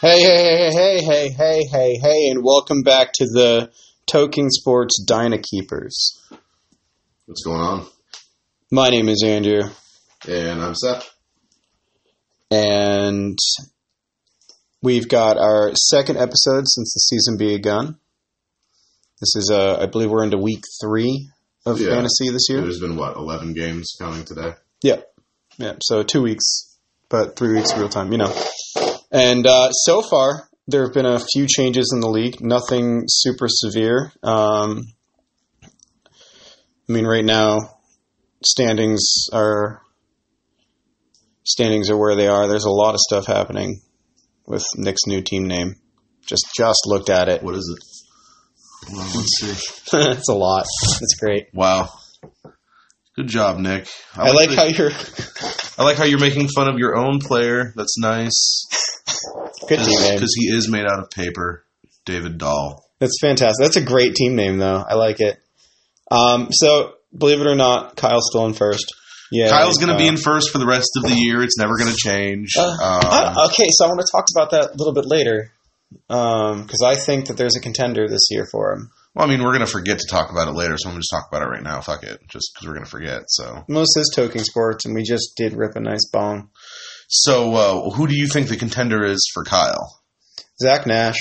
Hey, hey, hey, hey, hey, hey, hey, hey, and welcome back to the Toking Sports Dyna Keepers. What's going on? My name is Andrew, And I'm Seth. and we've got our second episode since the season begun. This is, uh, I believe we're into week three of Yeah. fantasy this year. There's been what, 11 games counting today? Yeah, yeah. So two weeks, but three weeks real time, you know. And uh, so far, there have been a few changes in the league. Nothing super severe. Um, I mean, right now, standings are standings are where they are. There's a lot of stuff happening with Nick's new team name. Just just looked at it. What is it? Well, let's see. it's a lot. It's great. Wow. Good job, Nick. I, like the- how you're I like how you're making fun of your own player. That's nice. good team name. Because he is made out of paper. David Dahl. That's fantastic. That's a great team name, though. I like it. Um, so, believe it or not, Kyle's still in first. Yeah, Kyle's going to be in first for the rest of the year. It's never going to change. Uh, um, uh, okay, so I want to talk about that a little bit later because I think that there's a contender this year for him. well, I mean, we're going to forget to talk about it later, so I'm going to just talk about it right now. Fuck it. Just because we're going to forget. So, Most is Toking Sports, and we just did rip a nice bong. So uh, who do you think the contender is for Kyle? Zach Nash.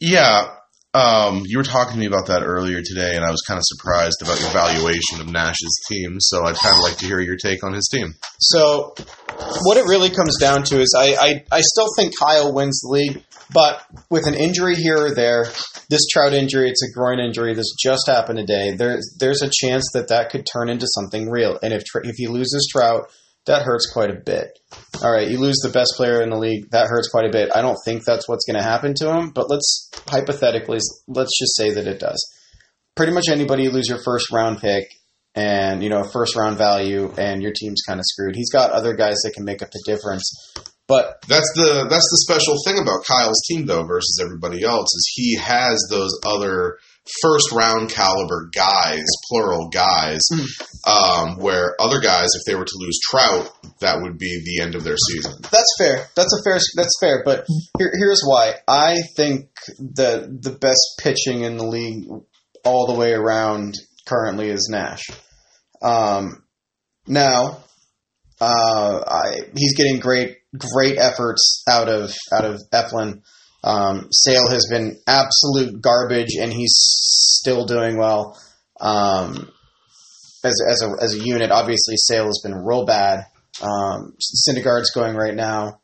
Yeah. Um, you were talking to me about that earlier today, and I was kind of surprised about your valuation of Nash's team. So I'd kind of like to hear your take on his team. So, what it really comes down to is I, I, I still think Kyle wins the league, but with an injury here or there, this Trout injury, it's a groin injury. This just happened today. There's there's a chance that that could turn into something real. And if if you lose this Trout, that hurts quite a bit. All right, you lose the best player in the league, that hurts quite a bit. I don't think that's what's going to happen to him, but let's hypothetically let's just say that it does. Pretty much anybody you lose your first round pick and you know first round value and your team's kind of screwed. He's got other guys that can make up the difference. But That's the that's the special thing about Kyle's team though versus everybody else is he has those other first round caliber guys, plural guys, um, where other guys, if they were to lose Trout, that would be the end of their season. that's fair. That's a fair. That's fair. But here, here's why. I think that the best pitching in the league all the way around currently is Nash. Um, now, uh, I, he's getting great great efforts out of out of Eflin. Um, Sale has been absolute garbage, and he's still doing well. Um, as as a as a unit, obviously Sale has been real bad. Um, Syndergaard's going right now.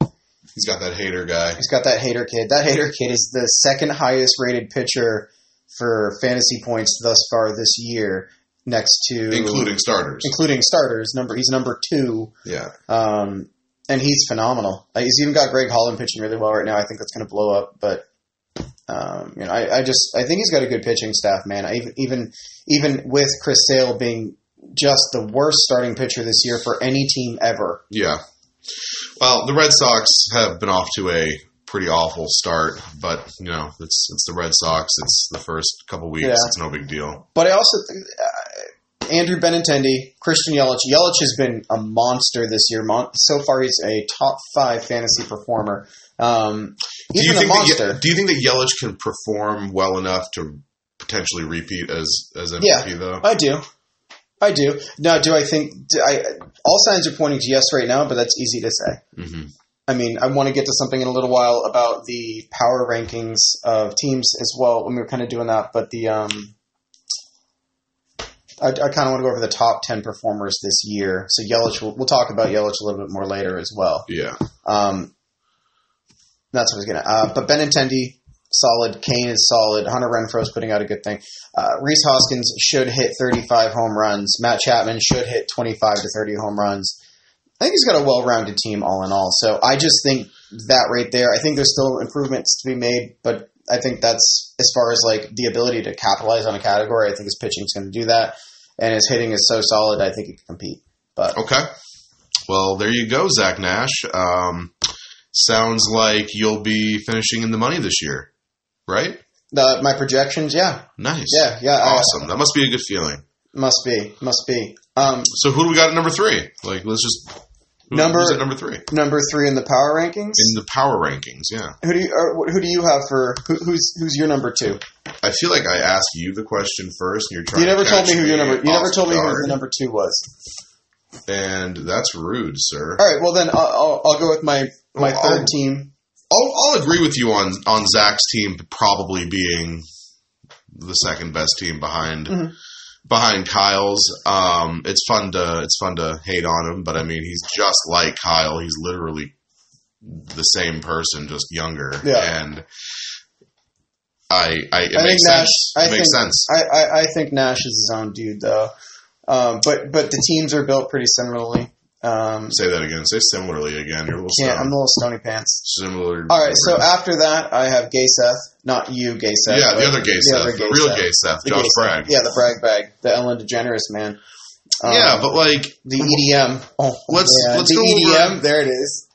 He's got that Hader guy. He's got that Hader kid. That Hader kid is the second highest rated pitcher for fantasy points thus far this year, next to Including starters. including starters. Number he's number two, Yeah. um, and he's phenomenal. He's even got Greg Holland pitching really well right now. I think that's going to blow up, but. Um, you know, I, I just I think he's got a good pitching staff, man. I, even even even with Chris Sale being just the worst starting pitcher this year for any team ever. Yeah. Well, the Red Sox have been off to a pretty awful start, but you know, it's it's the Red Sox. It's the first couple weeks. Yeah. It's no big deal. But I also think Andrew Benintendi, Christian Yelich. Yelich has been a monster this year. Mon- so far, he's a top five fantasy performer. Um, he's do you think monster. That, do you think that Yelich can perform well enough to potentially repeat as as MVP Yeah. though? I do. I do. Now, do I think do I? All signs are pointing to yes right now, but that's easy to say. hmm I mean, I want to get to something in a little while about the power rankings of teams as well when we were kind of doing that. But the um, I, I kind of want to go over the top ten performers this year. So Yelich, we'll, we'll talk about Yelich a little bit more later as well. Yeah. Um, that's what I was gonna. Uh, but Benintendi, solid. Cain is solid. Hunter Renfroe's putting out a good thing. Uh, Rhys Hoskins should hit 35 home runs. Matt Chapman should hit 25 to 30 home runs. I think he's got a well-rounded team all in all. So I just think that right there. I think there's still improvements to be made, but I think that's as far as like the ability to capitalize on a category. I think his pitching is going to do that, and his hitting is so solid. I think he can compete. But Okay. Well, there you go, Zach Nash. Um, sounds like you'll be finishing in the money this year, right? the, my projections, yeah, Nice. yeah, yeah, I- Awesome. That must be a good feeling. Must be, must be. Um, So who do we got at number three? Like, let's just Number- who's at number three Number three in the power rankings. in the power rankings. Yeah, who do you or who do you have for who, who's who's your number two? I feel like I asked you the question first, and you're trying. You never to told me who your number. You never told me who the number two was. and that's rude, sir. All right, well then I'll, I'll, I'll go with my my Well, 3rd I'll- team. I'll, I'll agree with you on on Zach's team probably being the second best team behind Mhm. Behind Kyle's. Um, it's fun to it's fun to hate on him, but I mean he's just like Kyle. He's literally the same person, just younger. Yeah. and I, I it I think makes Nash. sense. I it makes think sense. I, I I think Nash is his own dude though. Um, but but the teams are built pretty similarly. Um, Say that again. Say similarly again. You're a little can't, I'm a little stony pants. similar. All right, so after that I have Gay Seth, not you, Gay Seth. yeah, the other gay the Seth, other the real Seth. gay Seth, The Josh Gay Seth. Bragg. Yeah, the brag bag, the Ellen DeGeneres man. Um, yeah, but like the EDM. Oh, Let's- yeah, let's the go EDM. over- There it is.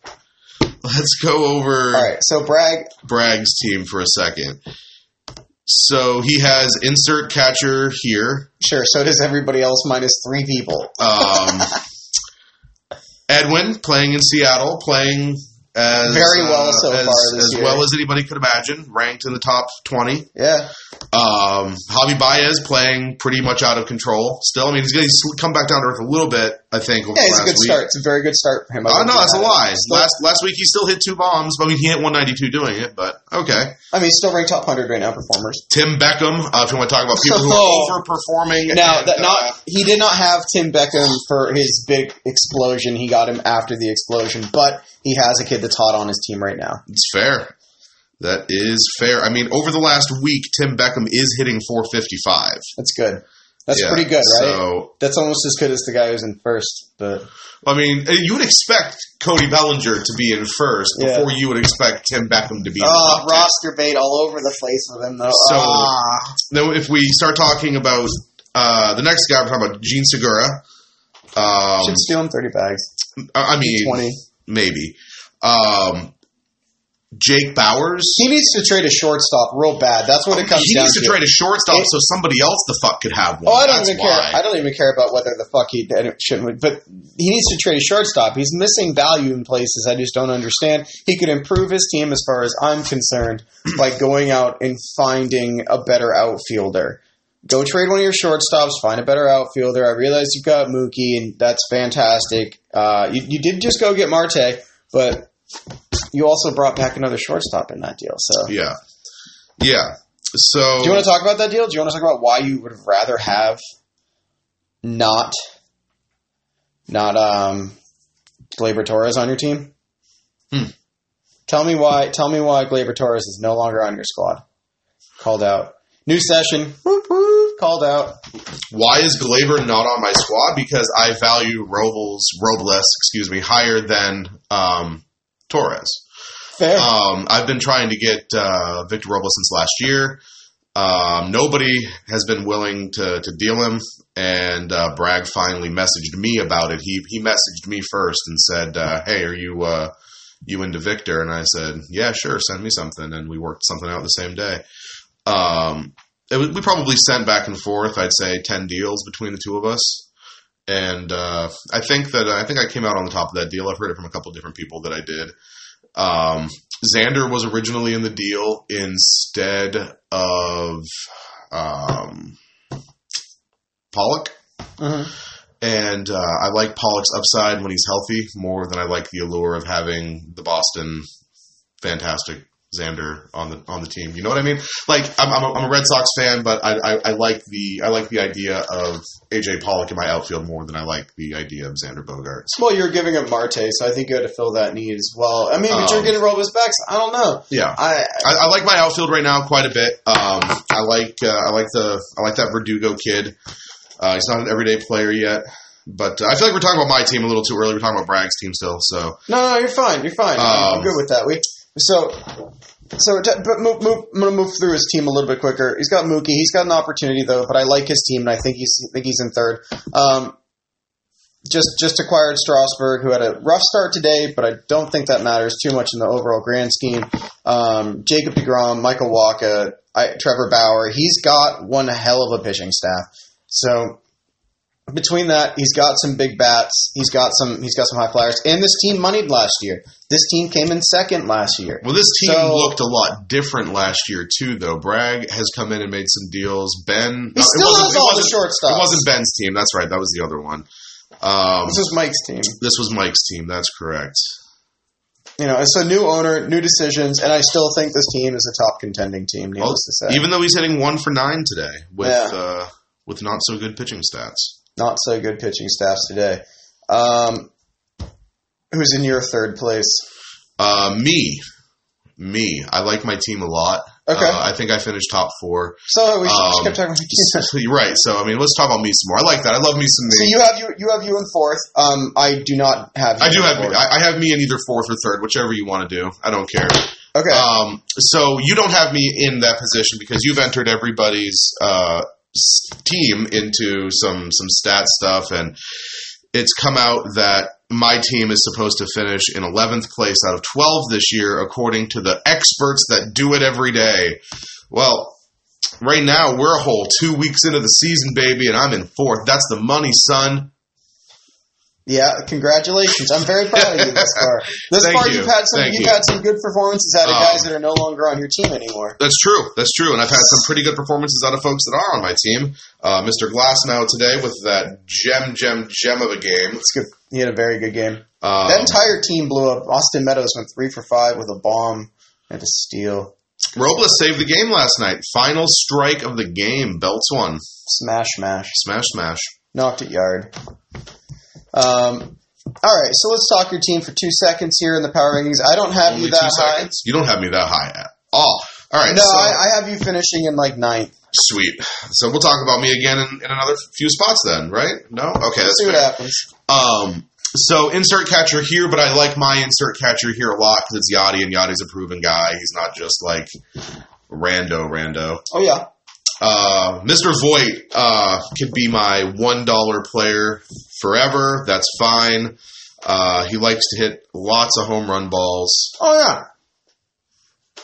let's go over. All right, so brag. Bragg's team for a second. So he has insert catcher here. Sure. So does everybody else, minus three people. Um, Edwin playing in Seattle, playing as Very well uh, so as, far this as year. well as anybody could imagine, ranked in the top twenty. Yeah. Um, Javi Baez playing pretty much out of control still. I mean, he's going to come back down to earth a little bit. I think. Yeah, it's a good week. start. It's a very good start for him. I Oh wouldn't no, that's a lie. Last last week he still hit two bombs. But I mean, he hit 192 doing it, but okay. I mean, he's still ranked top hundred right now. Performers. Tim Beckham, uh, if you want to talk about people who are overperforming. Now and, that uh, not he did not have Tim Beckham for his big explosion. He got him after the explosion, but he has a kid that's hot on his team right now. It's fair. That is fair. I mean, over the last week, Tim Beckham is hitting 455. That's good. That's Yeah, pretty good, right? So, that's almost as good as the guy who's in first. But I mean, you would expect Cody Bellinger to be in first Yeah. before you would expect Tim Beckham to be oh, top 10. roster bait all over the place with him though. So- Ah. Now, if we start talking about uh, the next guy, we're talking about Jean Segura. Um, should steal him thirty bags. I I mean, Twenty. Maybe. Um, Jake Bowers. He needs to trade a shortstop real bad. That's what it comes to. he needs to trade a shortstop It- so somebody else the fuck could have one. Oh, I don't That's even why. care. I don't even care about whether the fuck he shouldn't. But he needs to trade a shortstop. He's missing value in places I just don't understand. He could improve his team as far as I'm concerned by going out and finding a better outfielder. Go trade one of your shortstops. Find a better outfielder. I realize you've got Mookie, and that's fantastic. Uh, you, you did just go get Marte, but you also brought back another shortstop in that deal. So, Yeah. Yeah. So do you want to talk about that deal? Do you want to talk about why you would rather have not not um Gleyber Torres on your team? Hmm. Tell me why. Tell me why Gleyber Torres is no longer on your squad. Called out. New session. Whoop, whoop, called out. why is Gleyber not on my squad? Because I value Robles, Robles, excuse me, higher than um, Torres. Fair. Um, I've been trying to get uh, Victor Robles since last year. Um, nobody has been willing to, to deal him, and uh, Bragg finally messaged me about it. He he messaged me first and said, uh, "Hey, are you uh, you into Victor?" And I said, "Yeah, sure, send me something." And we worked something out the same day. Um, was, we probably sent back and forth. I'd say ten deals between the two of us, and uh, I think that I think I came out on the top of that deal. I've heard it from a couple different people that I did. Um, Xander was originally in the deal instead of um, Pollock. Mhm. And uh, I like Pollock's upside when he's healthy more than I like the allure of having the Boston fantastic Xander on the on the team. You know what I mean? Like I'm, I'm, a, I'm a Red Sox fan, but I, I, I like the I like the idea of AJ Pollock in my outfield more than I like the idea of Xander Bogaerts. Well, you're giving up Marte, so I think you had to fill that need as well. I mean, but you're Um, getting Robles back. So I don't know. Yeah, I I, I like my outfield right now quite a bit. Um, I like uh, I like the I like that Verdugo kid. Uh, he's not an everyday player yet, but uh, I feel like we're talking about my team a little too early. We're talking about Bragg's team still. So No, no, you're fine. You're fine. I'm- I'm Um, good with that. We so so but move, move, I'm gonna move through his team a little bit quicker. He's got Mookie. He's got an opportunity though, but I like his team, and I think he's I think he's in third. Um, just just acquired Strasburg, who had a rough start today, but I don't think that matters too much in the overall grand scheme. Um, Jacob Degrom, Michael Walker, I, Trevor Bauer. He's got one hell of a pitching staff. So between that, he's got some big bats. He's got some. He's got some high flyers. And this team moneyed last year. This team came in second last year. Well, this team So- looked a lot different last year too, though. Bragg has come in and made some deals. Ben, He still wasn't- has all the wasn't- shortstops. It wasn't Ben's team. That's right. That was the other one. Um, This is Mike's team. this was Mike's team. That's correct. You know, it's a new owner, new decisions, and I still think this team is a top contending team. Well, to say, even though he's hitting one for nine today with Yeah. uh, with not so good pitching stats. not so good pitching stats today. Um, who's in your third place? Uh, me, me. I like my team a lot. Okay. Uh, I think I finished top four. So we should Um, keep talking about. So right. So I mean, let's talk about me some more. I like that. I love me some So me. you have you you have you in fourth. Um, I do not have. You I do have fourth. I, I have me in either fourth or third, whichever you want to do. I don't care. okay. Um, so you don't have me in that position because you've entered everybody's uh, team into some some stat stuff, and it's come out that my team is supposed to finish in 11th place out of 12 this year, according to the experts that do it every day. Well, right now we're a whole two weeks into the season, baby, and I'm in fourth. That's the money, son. yeah, congratulations! I'm very proud of you this far. This Thank far, you. you've had some Thank you've you. had some good performances out of Um, guys that are no longer on your team anymore. That's true. That's true. And I've had some pretty good performances out of folks that are on my team. Uh, Mr. Glass now today with that gem, gem, gem of a game. It's good. He had a very good game. Um, that entire team blew up. Austin Meadows went three for five with a bomb and a steal. Robles saved the game last night. Final strike of the game. Belts one. Smash, smash. Smash, smash. knocked it yard. Um, all right, so let's talk your team for two seconds here in the power rankings. I don't have Only you that high. seconds. You don't have me that high at all. All right. No, so, I, I have you finishing in like ninth. sweet. So we'll talk about me again in, in another few spots then, right? No? Okay. Let's See what fair. happens. Um, so insert catcher here, but I like my insert catcher here a lot because it's Yachty, and Yachty's a proven guy. He's not just like rando, rando. Oh yeah, Uh, Mr. Voit uh, could be my one dollar player forever. That's fine. Uh, he likes to hit lots of home run balls. oh yeah.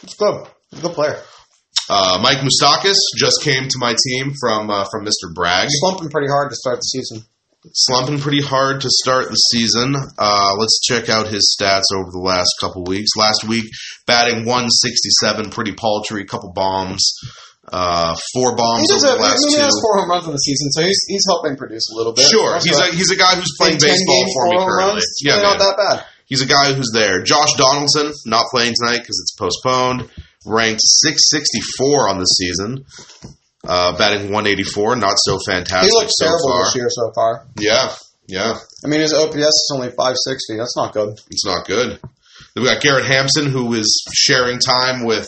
It's good. He's a good player. Uh, Mike Moustakas just came to my team from uh, from Mr. Bragg. Slumping pretty hard to start the season. Slumping pretty hard to start the season. Uh, let's check out his stats over the last couple weeks. Last week, batting 167, pretty paltry, couple bombs, uh, four bombs over have, the I last mean, he two. has four home runs in the season, so he's he's helping produce a little bit. Sure, he's a he's a guy who's playing baseball games, for me currently. runs, Yeah, really not that bad. He's a guy who's there. Josh Donaldson not playing tonight because it's postponed. Ranked 664 on the season. Uh, batting 184, not so fantastic He looks so terrible far. this year so far. Yeah, yeah. I mean, his OPS is only 560. That's not good. It's not good. Then we got Garrett Hampson, who is sharing time with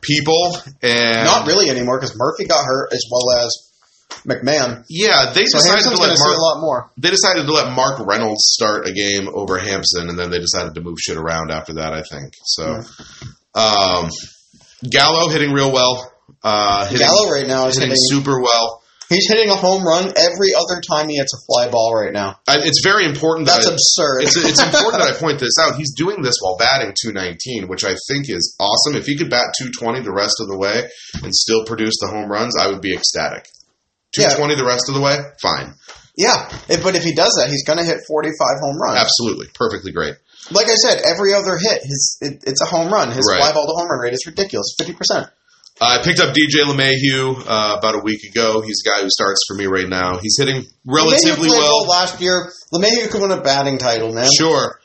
people, and Not really anymore because Murphy got hurt as well as McMahon. Yeah, they So decided Hampson's to let see a Mark. lot more. They decided to let Mark Reynolds start a game over Hampson, and then they decided to move shit around after that. I think so. Um, Gallo hitting real well. Uh, hitting, Gallo right now is hitting hitting. super well. He's hitting a home run every other time he hits a fly ball right now. I, it's very important that That's I- absurd. it's, it's important that I point this out. He's doing this while batting 219, which I think is awesome. If he could bat 220 the rest of the way and still produce the home runs, I would be ecstatic. Yeah. 220 the rest of the way, fine. yeah, but if he does that, he's going to hit 45 home runs. Absolutely. Perfectly great. Like I said, every other hit, his it, it's a home run. His Right. fly ball to home run rate is ridiculous, 50%. I picked up DJ LeMahieu uh, about a week ago. He's a guy who starts for me right now. He's hitting relatively well. last year. LeMahieu could win a batting title, man. Sure.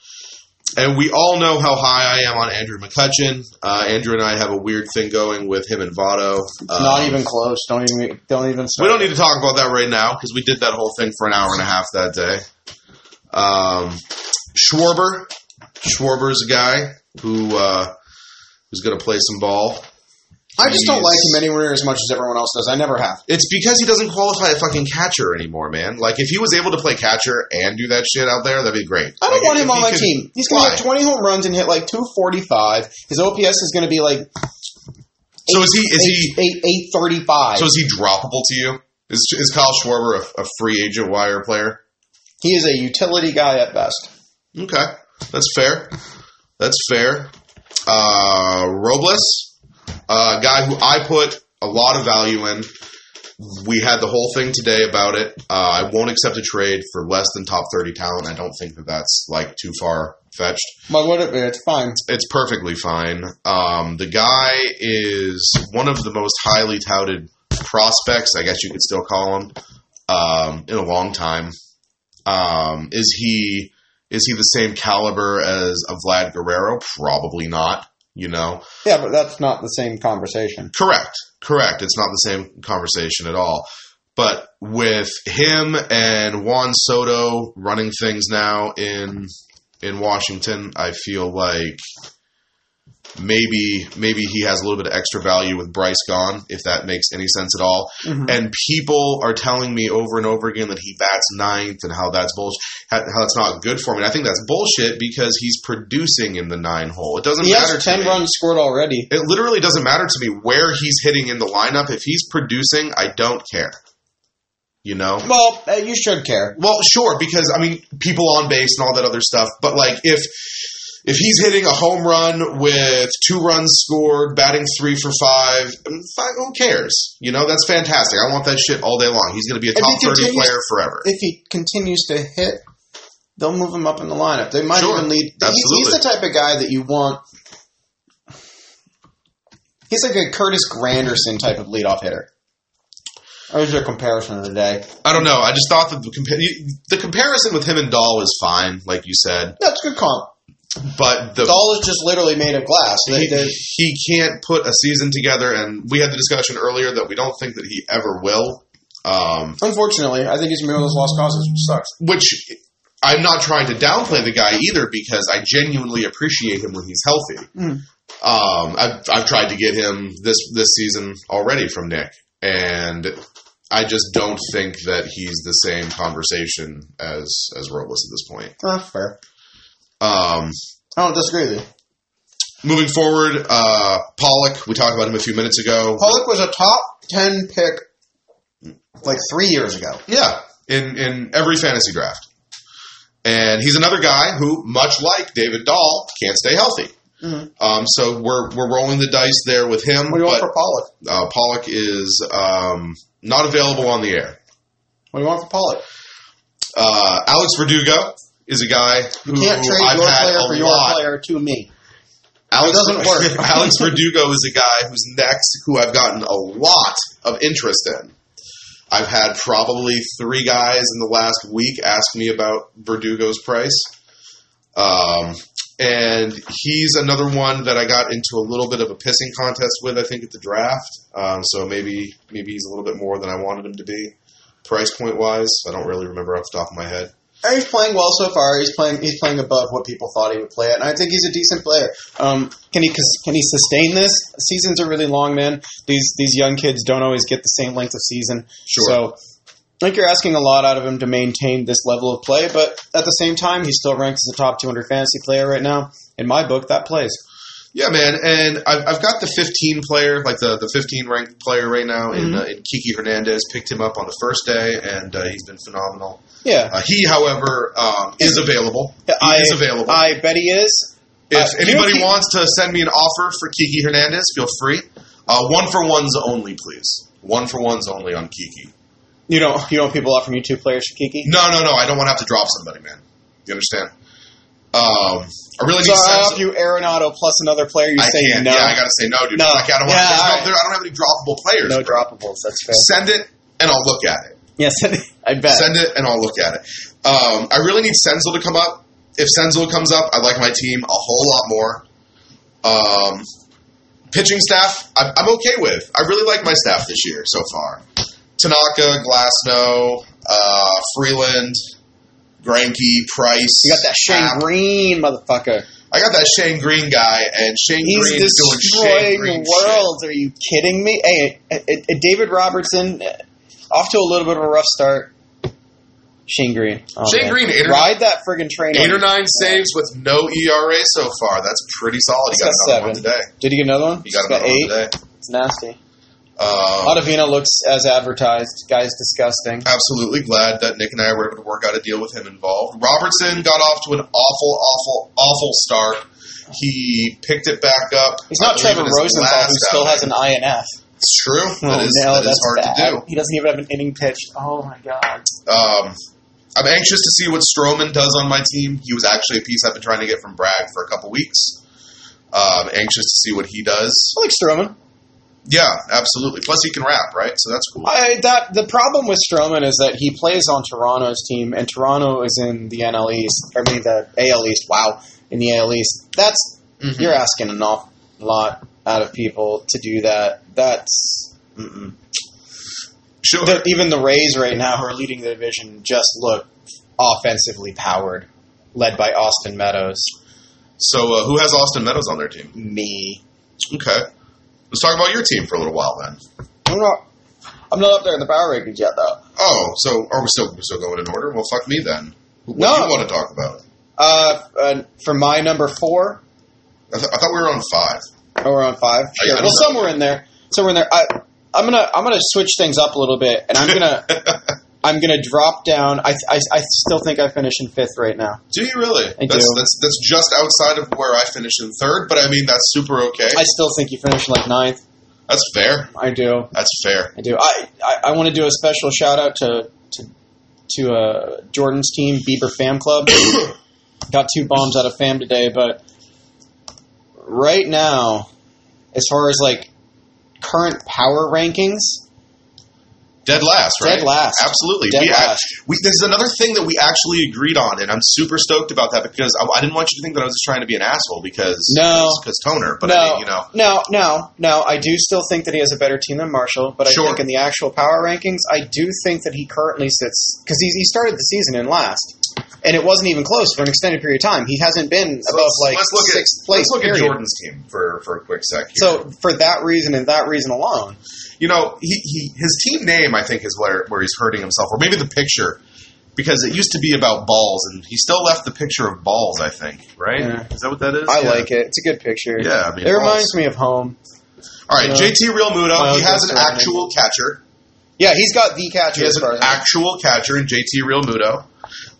And we all know how high I am on Andrew McCutchen. Uh, Andrew and I have a weird thing going with him and Votto. Um, Not even close. Don't even. Don't even. We don't need to talk about that right now because we did that whole thing for an hour and a half that day. Um, Schwarber, Schwarber's a guy who uh, who's going to play some ball. I just don't like him anywhere as much as everyone else does. I never have. It's because he doesn't qualify a fucking catcher anymore, man. Like if he was able to play catcher and do that shit out there, that'd be great. I don't Like, want him on my could- team. He's going to Why? hit 20 home runs and hit like 245. His OPS is going to be like So is he? Is he? eight, eight, 835. So is he droppable to you? Is is Kyle Schwarber a, a free agent wire player? he is a utility guy at best. Okay, that's fair. That's fair. Uh, Robles, a guy who I put a lot of value in. we had the whole thing today about it. Uh, I won't accept a trade for less than top 30 talent. I don't think that that's like too far fetched. But would it be? It's fine. It's perfectly fine. Um, the guy is one of the most highly touted prospects, I guess you could still call him, um, in a long time. Um, is he is he the same caliber as a Vlad Guerrero? Probably not. You know, Yeah, but that's not the same conversation. correct, correct. It's not the same conversation at all. But with him and Juan Soto running things now in in Washington, I feel like maybe maybe he has a little bit of extra value with Bryce gone, if that makes any sense at all. Mhm. And people are telling me over and over again that he bats ninth and how that's bullshit, how how that's not good for me. And I think that's bullshit because he's producing in the nine hole. It doesn't He matter ten me. runs scored already. It literally doesn't matter to me where he's hitting in the lineup. If he's producing, I don't care. You know? Well, uh, you should care. Well, sure, because I mean, people on base and all that other stuff. But like, if if he's hitting a home run with two runs scored, batting three for five, mm, fine, who cares? You know, that's fantastic. I want that shit all day long. He's going to be a top thirty player forever. If he continues to hit, they'll move him up in the lineup. They might Sure. even lead. He's, he's the type of guy that you want. He's like a Curtis Granderson type of leadoff hitter. Or is your comparison of the day? I don't know. I just thought that the, compa- the comparison with him and Dahl is fine, like you said. That's a good comp. But the Dahl is just literally made of glass. He, he can't put a season together, and we had the discussion earlier that we don't think that he ever will. Um, unfortunately, I think he's one of those lost causes, which sucks. which I'm not trying to downplay the guy either because I genuinely appreciate him when he's healthy. Mm. Um, I've, I've tried to get him this this season already from Nick, and I just don't think that he's the same conversation as as Robles at this point. Ah, fair. Um, I don't disagree with you. moving forward, uh, Pollock. We talked about him a few minutes ago. Pollock was a top ten pick like three years ago. Yeah, in in every fantasy draft. And he's another guy who, much like David Dahl, can't stay healthy. Mhm. Um, so we're we're rolling the dice there with him. What do you want for Pollock? uh, Pollock is um, not available on the air. What do you want for Pollock? Uh, Alex Verdugo is a guy who You can't trade I've your had player a for your lot. player to me. Alex, It doesn't work. Alex Verdugo is a guy who's next, who I've gotten a lot of interest in. I've had probably three guys in the last week ask me about Verdugo's price. Um, and he's another one that I got into a little bit of a pissing contest with, I think, at the draft. Um, so maybe maybe he's a little bit more than I wanted him to be, price point wise. I don't really remember off the top of my head. He's playing well so far. He's playing. He's playing above what people thought he would play at, and I think he's a decent player. Um, can he can he sustain this? Seasons are really long, man. These these young kids don't always get the same length of season. Sure. So, I think you're asking a lot out of him to maintain this level of play, but at the same time, he still ranks as a top 200 fantasy player right now. In my book, that plays. Yeah, man, and I've, I've got the 15 player, like the, the 15 ranked player right now in, Mhm. uh, in Kiki Hernandez. Picked him up on the first day, and uh, he's been phenomenal. Yeah, Uh, he, however, um, is available. He I, is available. I bet he is. if uh, anybody wants to send me an offer for Kiki Hernandez, feel free. Uh, one for ones only, please. One for ones only on Kiki. You don't you don't want people offering you two players for Kiki? No, no, no. I don't want to have to drop somebody, man. You understand? Um, I really So need I offer you Arenado plus another player. You I say no. Yeah, I got to say no, dude. No. Like, I don't want. Yeah, no, there, I don't have any droppable players. no droppables. That's fair. Send it, and I'll look at it. Yes, I bet. Send it, and I'll look at it. Um, I really need Senzel to come up. If Senzel comes up, I like my team a whole lot more. Um, pitching staff, I, I'm okay with. I really like my staff this year so far. Tanaka, Glasnow, uh, Freeland, Greinke, Price. You got that Shane. Greene motherfucker. I got that Shane Greene guy, and Shane He's Greene is doing Shane destroying Greene shit. worlds. Are you kidding me? Hey, uh, uh, David Robertson, uh, off to a little bit of a rough start. Shane Greene. Oh, Shane man. Greene, eight or- ride that friggin' train. Eight or nine saves with no ERA so far. That's pretty solid. He got got one seven. today. Did he get another one? He got another eight. one today. It's nasty. Um, Ottavino looks as advertised. Guy's disgusting. absolutely glad that Nick and I were able to work out a deal with him involved. Robertson got off to an awful, awful, awful start. He picked it back up. He's not Trevor Rosenthal, who still has an INF. It's true. Oh, that is no, that is that's hard bad. to do. He doesn't even have an inning pitched. Oh my god. Um, I'm anxious to see what Stroman does on my team. He was actually a piece I've been trying to get from Bragg for a couple weeks. Um, anxious to see what he does. I like Stroman. Yeah, absolutely. Plus, he can rap, right? So that's cool. I, that the problem with Stroman is that he plays on Toronto's team, and Toronto is in the NL East. I mean the AL East. Wow, in the AL East. That's Mhm. you're asking an awful lot out of people to do that. That's mm-mm. Sure. The, even the Rays right now, who are leading the division, just look offensively powered, led by Austin Meadows. so, uh, who has Austin Meadows on their team? Me. Okay. Let's talk about your team for a little while then. I'm not. I'm not up there in the power rankings yet, though. Oh, so are we still we're still going in order? Well, fuck me then. What No. do you want to talk about? Uh, uh, for my number four, I, th- I thought we were on five. Oh, we're on five. Sure. Well, know. somewhere in there. Somewhere in there. I, I'm gonna I'm gonna switch things up a little bit, and I'm gonna I'm gonna drop down. I, I, I still think I finish in fifth right now. do you really? I that's, do. That's that's just outside of where I finish in third, but I mean that's super okay. I still think you finish in like ninth. that's fair. I do. That's fair. I do. I I, I want to do a special shout out to to to uh, Jordan's team, Bieber Fam Club. Got two bombs out of Fam today, but right now, as far as like current power rankings, Dead last, right? Dead last. Absolutely. Dead we, last. we this is another thing that we actually agreed on, and I'm super stoked about that because I, I didn't want you to think that I was just trying to be an asshole because No. because toner, but no, I mean, you know, no, no, no. I do still think that he has a better team than Marshall, but I Sure. think in the actual power rankings, I do think that he currently sits because he, he started the season in last, and it wasn't even close for an extended period of time. He hasn't been So above like let's look sixth at place. let's look period. at Jordan's team for for a quick sec. Here. So for that reason and that reason alone, you know, he, he his team name I think is where where he's hurting himself, or maybe the picture. Because it used to be about balls, and he still left the picture of balls. I think, right? Yeah. Is that what that is? I Yeah. like it. It's a good picture. Yeah, I mean, it balls. reminds me of home. All right. JT Real My Muto. He has an actual catcher. Yeah, he's got the catcher. He has an actual catcher in JT Real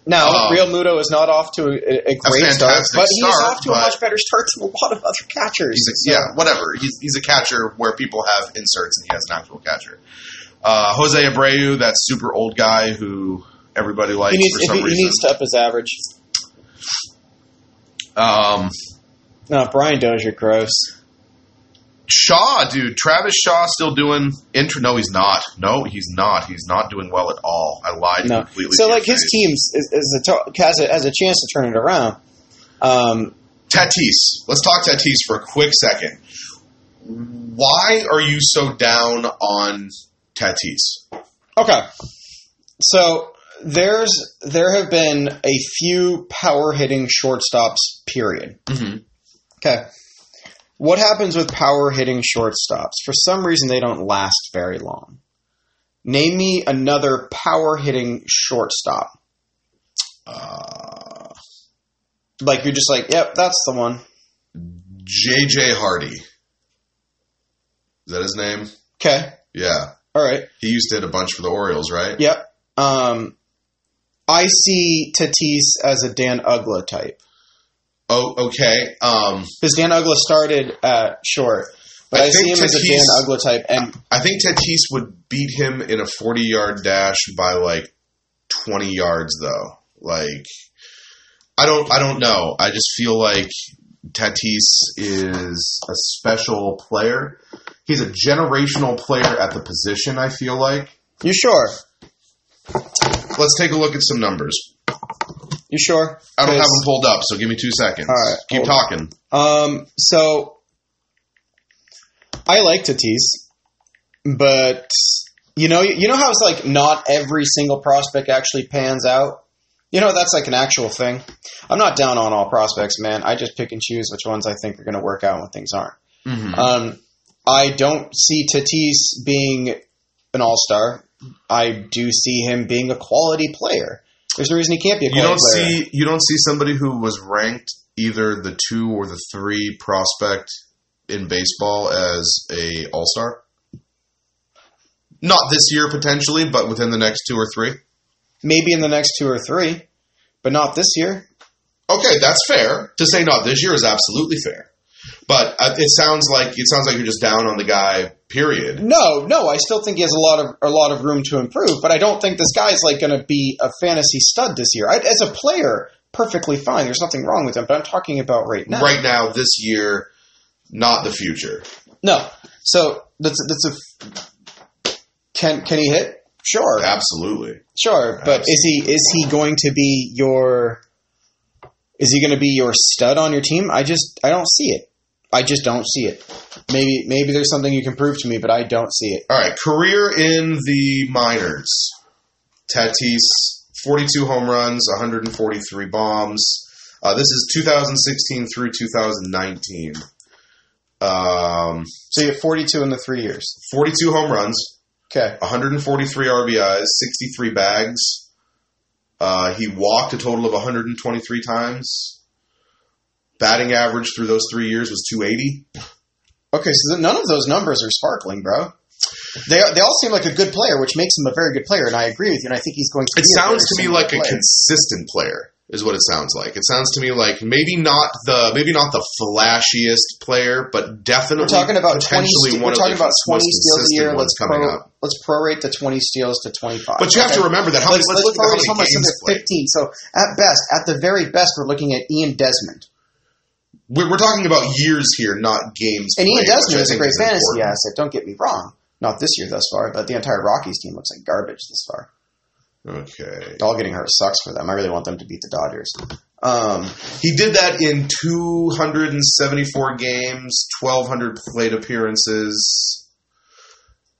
Now, Um, Real Muto is not off to a, a great start, but he's start, off to a much better start than a lot of other catchers. A, So- yeah, whatever. He's, he's a catcher where people have inserts, and he has an actual catcher. Uh, Jose Abreu, that super old guy who everybody likes He needs, for some he, he needs to up his average. um, No, Brian Dozier, gross. Shaw, dude, Travis Shaw still doing intro. No, he's not. No, he's not. He's not doing well at all. I lied No. completely. So, like, his face. teams is, is a to- has, a, has a chance to turn it around. Um, Tatis. Let's talk Tatis for a quick second. Why are you so down on Tatis? okay. So, there's there have been a few power hitting shortstops, period. Mm-hmm. Okay. What happens with power hitting shortstops? For some reason, they don't last very long. Name me another power hitting shortstop. Uh, Like you're just like, yep, that's the one. J.J. Hardy. Is that his name? Okay, Yeah. all right, He used to hit a bunch for the Orioles, right? yep. Um, I see Tatis as a Dan Uggla type Oh, okay. Um, because Dan Uggla started at short, but I I, see think him as a Dan Uggla type, and I think Tatis would beat him in a 40 yard dash by like 20 yards, though. Like, I don't, I don't know. I just feel like Tatis is a special player. He's a generational player at the position. I feel like. you sure? Let's take a look at some numbers. You sure? I don't have them pulled up, so give me two seconds. All right, keep talking. Um, so I like Tatis, but you know, you know how it's like not every single prospect actually pans out. You know, that's like an actual thing. I'm not down on all prospects, man. I just pick and choose which ones I think are going to work out when things aren't. Mm-hmm. Um, I don't see Tatis being an all star. I do see him being a quality player. There's no reason he can't be a You don't player. see you don't see somebody who was ranked either the two or the three prospect in baseball as a all star. Not this year potentially, but within the next two or three. Maybe in the next two or three, but not this year. Okay, that's fair. To say not this year is absolutely fair. But uh, it sounds like it sounds like you're just down on the guy Period. No, no, I still think he has a lot of a lot of room to improve, but I don't think this guy's like going to be a fantasy stud this year. I, as a player, perfectly fine. There's nothing wrong with him, but I'm talking about right now. Right now, this year, not the future. No, so that's that's a can can he hit? Sure, Absolutely. sure, but is he is he going to be your is he going to be your stud on your team? I just I don't see it. I just don't see it. Maybe maybe there's something you can prove to me, but I don't see it. All right, career in the minors. Tatis, 42 home runs, 143 bombs. Uh, this is 2016 through 2019. Um, So you have 42 in the three years. 42 home runs, Okay. 143 RBIs, 63 bags. Uh, he walked a total of 123 times. Batting average through those three years was 280. Okay, so none of those numbers are sparkling, bro. They they all seem like a good player, which makes him a very good player, and I agree with you. And I think he's going to. It sounds to me like a consistent player is what it sounds like. It sounds to me like maybe not the maybe not the flashiest player, but definitely We're talking about potentially Ste- one we're of the about twenty steals a year. Let's coming pro, up. let's prorate the twenty steals to twenty five. But you have to remember that how many, let's, let's, look at how many games fifteen. So at best, at the very best, we're looking at Ian Desmond, We're, we're talking about years here, not games. and Ian played, which Desmond is a great fantasy important. asset. Don't get me wrong. Not this year thus far, but the entire Rockies team looks like garbage this far. Okay, All getting hurt sucks for them. I really want them to beat the Dodgers. Um, he did that in 274 games, 1,200 plate appearances,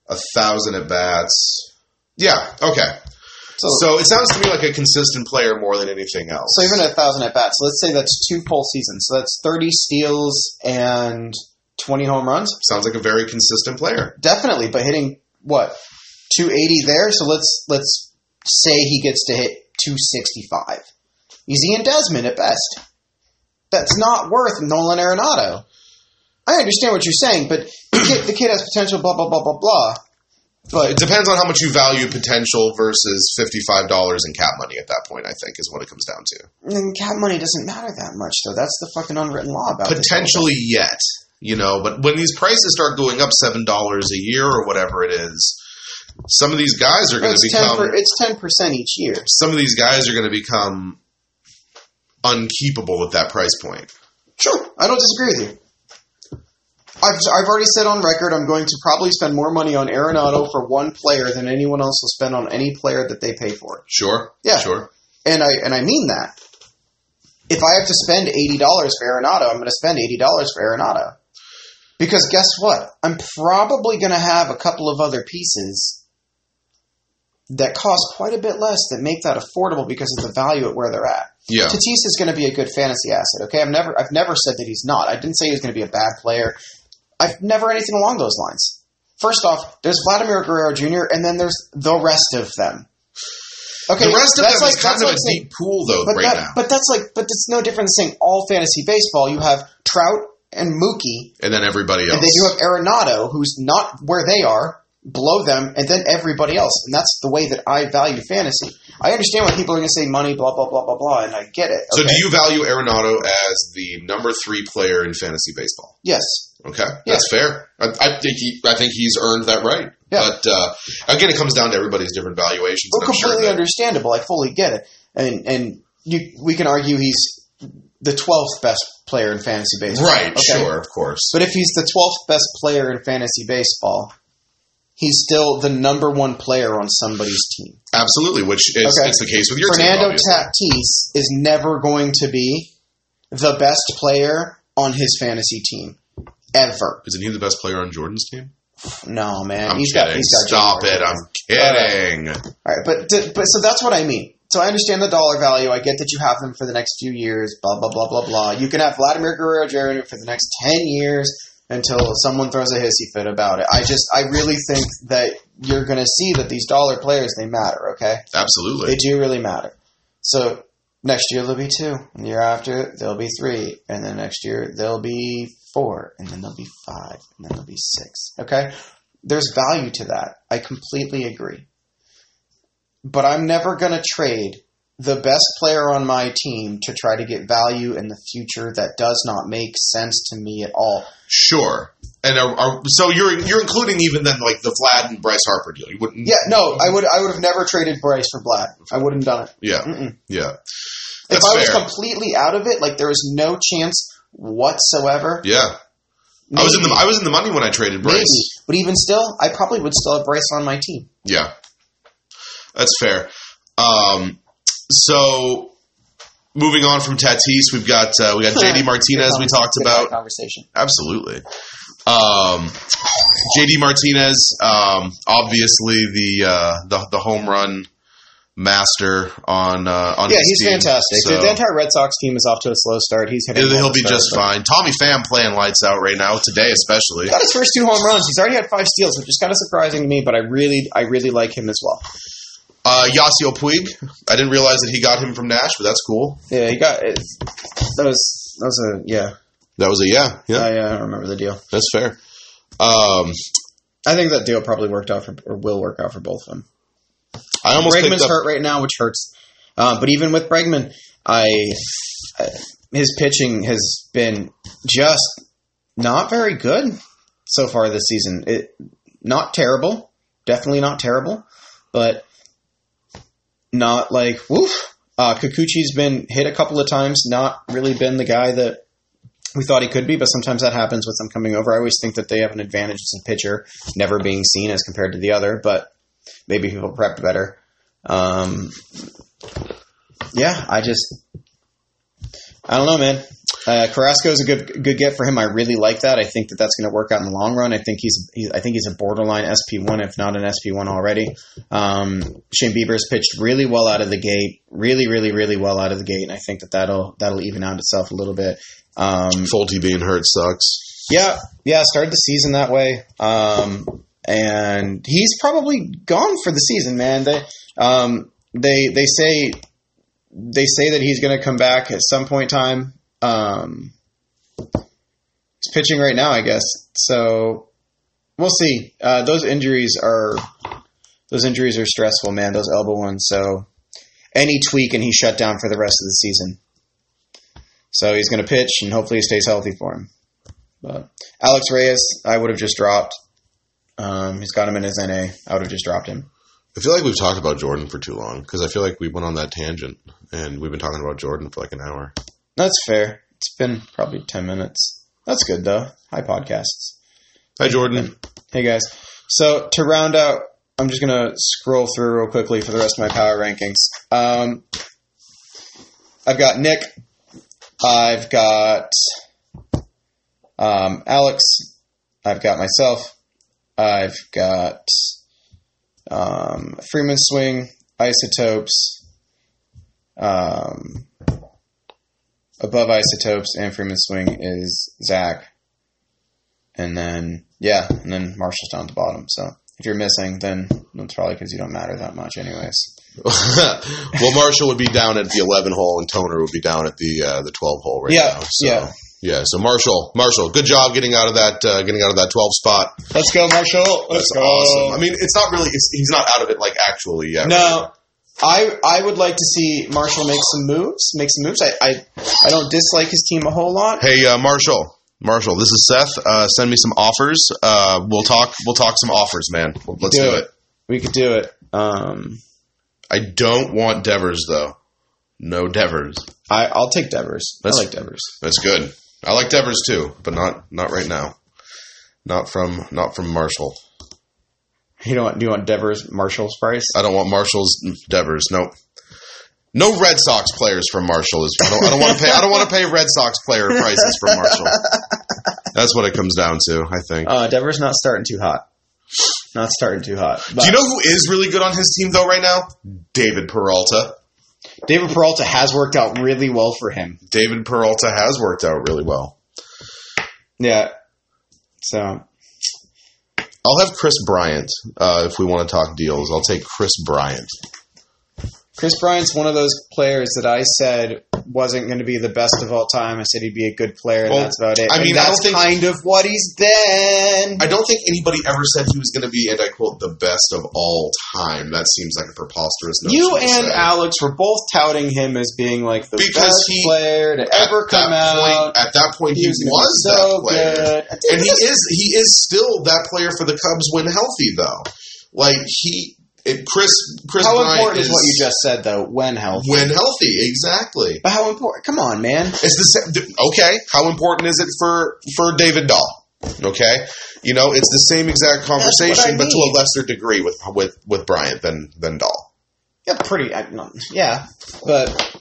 a thousand at bats. Yeah, okay. So, So it sounds to me like a consistent player more than anything else. So even a thousand at bats. So let's say that's two full seasons. So that's thirty steals and twenty home runs. sounds like a very consistent player. Definitely, but hitting what two eighty there. So let's let's say he gets to hit two sixty five. He's Ian Desmond at best. That's not worth Nolan Arenado. I understand what you're saying, but the kid, the kid has potential. Blah blah blah blah blah. But it depends on how much you value potential versus fifty-five dollars in cap money. At that point, I think is what it comes down to. And cap money doesn't matter that much, though. That's the fucking unwritten law about this. Potentially yet, you know, but when these prices start going up seven dollars a year or whatever it is, some of these guys are oh, going to It's ten, become. per, it's 10% each year. some of these guys are going to become unkeepable at that price point. Sure, I don't disagree with you. I've, I've already said on record I'm going to probably spend more money on Arenado for one player than anyone else will spend on any player that they pay for. Sure. Yeah. Sure. And I and I mean that. If I have to spend eighty dollars for Arenado, I'm going to spend eighty dollars for Arenado. Because guess what? I'm probably going to have a couple of other pieces that cost quite a bit less that make that affordable because of the value at where they're at. Yeah. Tatis is going to be a good fantasy asset. Okay, I've never I've never said that he's not. I didn't say he was going to be a bad player. I've never anything along those lines. First off, there's Vladimir Guerrero Jr. and then there's the rest of them. Okay, the rest of that's them like, is kind of like a saying- deep pool, though, but right that, now. but that's like but it's no different than saying all fantasy baseball. You have Trout and Mookie, and then everybody else. and then you have Arenado, who's not where they are, below them, and then everybody else. And that's the way that I value fantasy. I understand why people are going to say money, blah blah blah blah blah, and I get it. So, do you value Arenado as the number three player in fantasy baseball? Yes. Okay, Yeah. that's fair. I, I think he, I think he's earned that right. Yeah. But uh, again, it comes down to everybody's different valuations. Well, I'm sure completely that- understandable. I fully get it, and and you we can argue he's the twelfth best player in fantasy baseball. right? okay? Sure, of course. But if he's the twelfth best player in fantasy baseball, he's still the number one player on somebody's team. Absolutely, which is Okay. it's the case with your Fernando team. Tatis is never going to be the best player on his fantasy team ever. Isn't he the best player on Jordan's team? No, man, I'm he's kidding. got he's got Stop it! I'm kidding. All right, but but so that's what I mean. So I understand the dollar value. I get that you have them for the next few years. Blah blah blah blah blah. You can have Vladimir Guerrero Jr. for the next ten years until someone throws a hissy fit about it. I just I really think that you're going to see that these dollar players they matter. Okay, Absolutely. they do really matter. So next year there'll be two. And the year after there'll be three, and then next year there'll be four, and then there'll be five, and then there'll be six. Okay, there's value to that. I completely agree. But I'm never going to trade the best player on my team to try to get value in the future that does not make sense to me at all. Sure. And are, are, so you're you're including even then like the Vlad and Bryce Harper deal. You wouldn't. Yeah, no, I would I would have never traded Bryce for Vlad. I wouldn't have done it. Yeah. Mm-mm. Yeah. If That's I was fair. completely out of it, like there was no chance whatsoever. yeah. I was in the I was in the money when I traded Bryce. Maybe. But even still, I probably would still have Bryce on my team. Yeah, that's fair. Um, so moving on from Tatis, we've got uh, we got JD Martinez. We talked about conversation. absolutely. Um, JD Martinez, um, obviously the, uh, the the home run master on uh, on Yeah, he's team. fantastic. So- the entire Red Sox team is off to a slow start. He's hitting. He'll be start, just but- fine. Tommy Pham playing lights out right now today, especially. Got his first two home runs. He's already had five steals, which is kind of surprising to me. But I really, I really like him as well. Uh, Yasiel Puig. I didn't realize that he got him from Nash, but that's cool. Yeah, he got it. That was that was a yeah. That was a yeah, yeah. yeah. I uh, remember the deal. That's fair. Um, I think that deal probably worked out for or will work out for both of them. I almost Bregman's hurt right now, which hurts. Uh, but even with Bregman, I his pitching has been just not very good so far this season. It not terrible, definitely not terrible, but not like woof. Uh, Kikuchi's been hit a couple of times, not really been the guy that we thought he could be, but sometimes that happens with them coming over. I always think that they have an advantage as a pitcher, never being seen as compared to the other, but maybe people prepped better. Um, yeah, I just, I don't know, man. Uh, Carrasco is a good good get for him. I really like that. I think that that's going to work out in the long run. I think he's, he's I think he's a borderline SP one, if not an SP one already. Um, Shane Bieber's pitched really well out of the gate, really, really, really well out of the gate, and I think that that'll that'll even out itself a little bit. Um, Folty being hurt sucks. yeah, yeah, started the season that way. Um, and he's probably gone for the season, man. They um, they they say they say that he's going to come back at some point in time. Um, he's pitching right now, I guess. So we'll see. Uh, those injuries are those injuries are stressful, man. Those elbow ones. So any tweak and he's shut down for the rest of the season. So he's going to pitch and hopefully he stays healthy for him. But Alex Reyes, I would have just dropped. Um, he's got him in his NA. I would have just dropped him. I feel like we've talked about Jordan for too long because I feel like we went on that tangent and we've been talking about Jordan for like an hour. That's fair. It's been probably 10 minutes. That's good, though. Hi, podcasts. Hi, Jordan. Hey, guys. So, to round out, I'm just going to scroll through real quickly for the rest of my power rankings. Um, I've got Nick. I've got um, Alex. I've got myself. I've got um, Freeman Swing, Isotopes, um, above Isotopes and Freeman Swing is Zach. And then, yeah, and then Marshall's down at the bottom. So if you're missing, then it's probably because you don't matter that much, anyways. well, Marshall would be down at the 11 hole and Toner would be down at the uh, the 12 hole right Yeah, now. So, yeah. Yeah. So Marshall, Marshall, good job getting out of that uh, getting out of that 12 spot. Let's go, Marshall. Let's That's awesome. I mean, it's not really it's, he's not out of it like actually yet. No, I I would like to see Marshall make some moves. Make some moves. I I, I don't dislike his team a whole lot. Hey, uh, Marshall. Marshall, this is Seth. Uh, send me some offers. Uh, we'll talk. We'll talk some offers, man. Let's do, it. We could do it. Um, I don't want Devers though. No Devers. I I'll take Devers. That's- I like Devers. That's good. I like Devers too, but not not right now. Not from not from Marshall. You don't want, do you want Devers Marshall's price? I don't want Marshall's Devers. Nope. No Red Sox players from Marshall is. I don't, I don't want to pay. I don't want to pay Red Sox player prices from Marshall. That's what it comes down to. I think. Uh, Devers not starting too hot. Not starting too hot. But Do you know who is really good on his team though right now? David Peralta. David Peralta has worked out really well for him. David Peralta has worked out really well. Yeah. So I'll have Kris Bryant uh, if we want to talk deals. I'll take Kris Bryant. Kris Bryant's one of those players that I said wasn't going to be the best of all time. I said he'd be a good player, and Well, that's about it. I mean, and that's think- kind of what he's been. I don't think anybody ever said he was going to be, and I quote, the best of all time. That seems like a preposterous notion. you and. Alex were both touting him as being like the Because best he- player to ever come out. Point, at that point, he, He was was so that player. good. and he is he is still that player for the Cubs when healthy though. Like he it, Kris Kris How Bryant important is what you just said, though? When healthy? when healthy exactly. But how important? Come on, man. It's the same. Okay, how important is it for for David Dahl? Okay, you know it's the same exact conversation, but to a lesser degree with with with Bryant than than Dahl. Yeah, pretty. I, no, yeah, but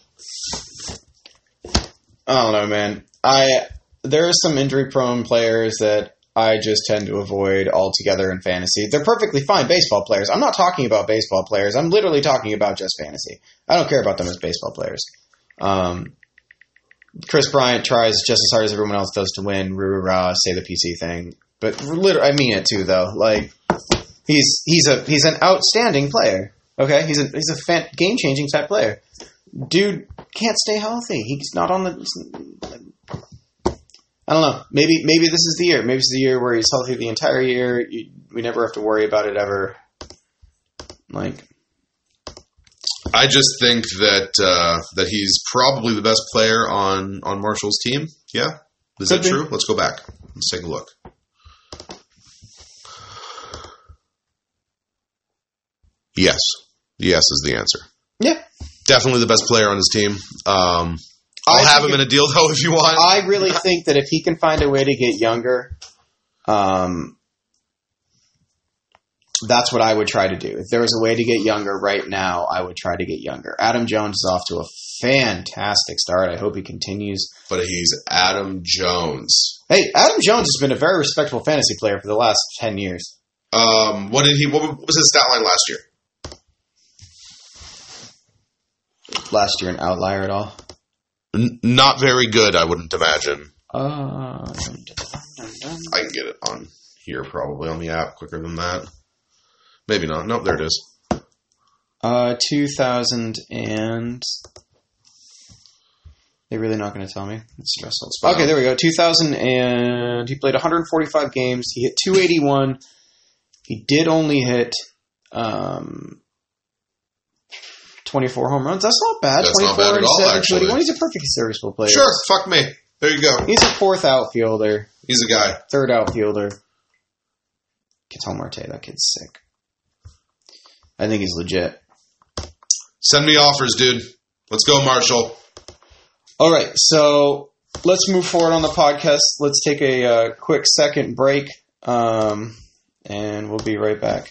I don't know, man. I there are some injury-prone players that I just tend to avoid altogether in fantasy. They're perfectly fine baseball players. I'm not talking about baseball players. I'm literally talking about just fantasy. I don't care about them as baseball players. Um, Kris Bryant tries just as hard as everyone else does to win. Rah rah, say the PC thing, but literally, I mean it too, though. Like he's he's a he's an outstanding player. Okay, he's a he's a fan, game changing type player. Dude can't stay healthy. He's not on the. I don't know. Maybe maybe this is the year. Maybe it's the year where he's healthy the entire year. You, we never have to worry about it ever. Like I just think that uh, that he's probably the best player on on Marshall's team. Yeah, is Could that be. true? Let's go back. Let's take a look. Yes, yes is the answer. yeah, Definitely the best player on his team. Um, I'll have him in a deal though if you want. I really think that if he can find a way to get younger, um, that's what I would try to do. If there was a way to get younger right now, I would try to get younger. Adam Jones is off to a fantastic start. I hope he continues. but he's Adam Jones. Hey, Adam Jones has been a very respectable fantasy player for the last ten years. Um, what did he? What was his stat line last year? Last year, an outlier at all. N- not very good, I wouldn't imagine. Uh, I can get it on here probably on the app quicker than that. Maybe not. Nope, there it is. uh, two thousand and. They're really not going to tell me. It's stressful. Okay, there we go. 2000 and he played 145 games. He hit 281. He did only hit um, 24 home runs. That's not bad. That's not 24 bad at all, 7, actually. 21. He's a perfectly serviceable player. Sure, fuck me. There you go. He's a fourth outfielder, He's a guy. third outfielder. Ketel Marte, that kid's sick. I think he's legit. Send me offers, dude. Let's go, Marshall. All right, so let's move forward on the podcast. Let's take a uh, quick second break, um, and we'll be right back.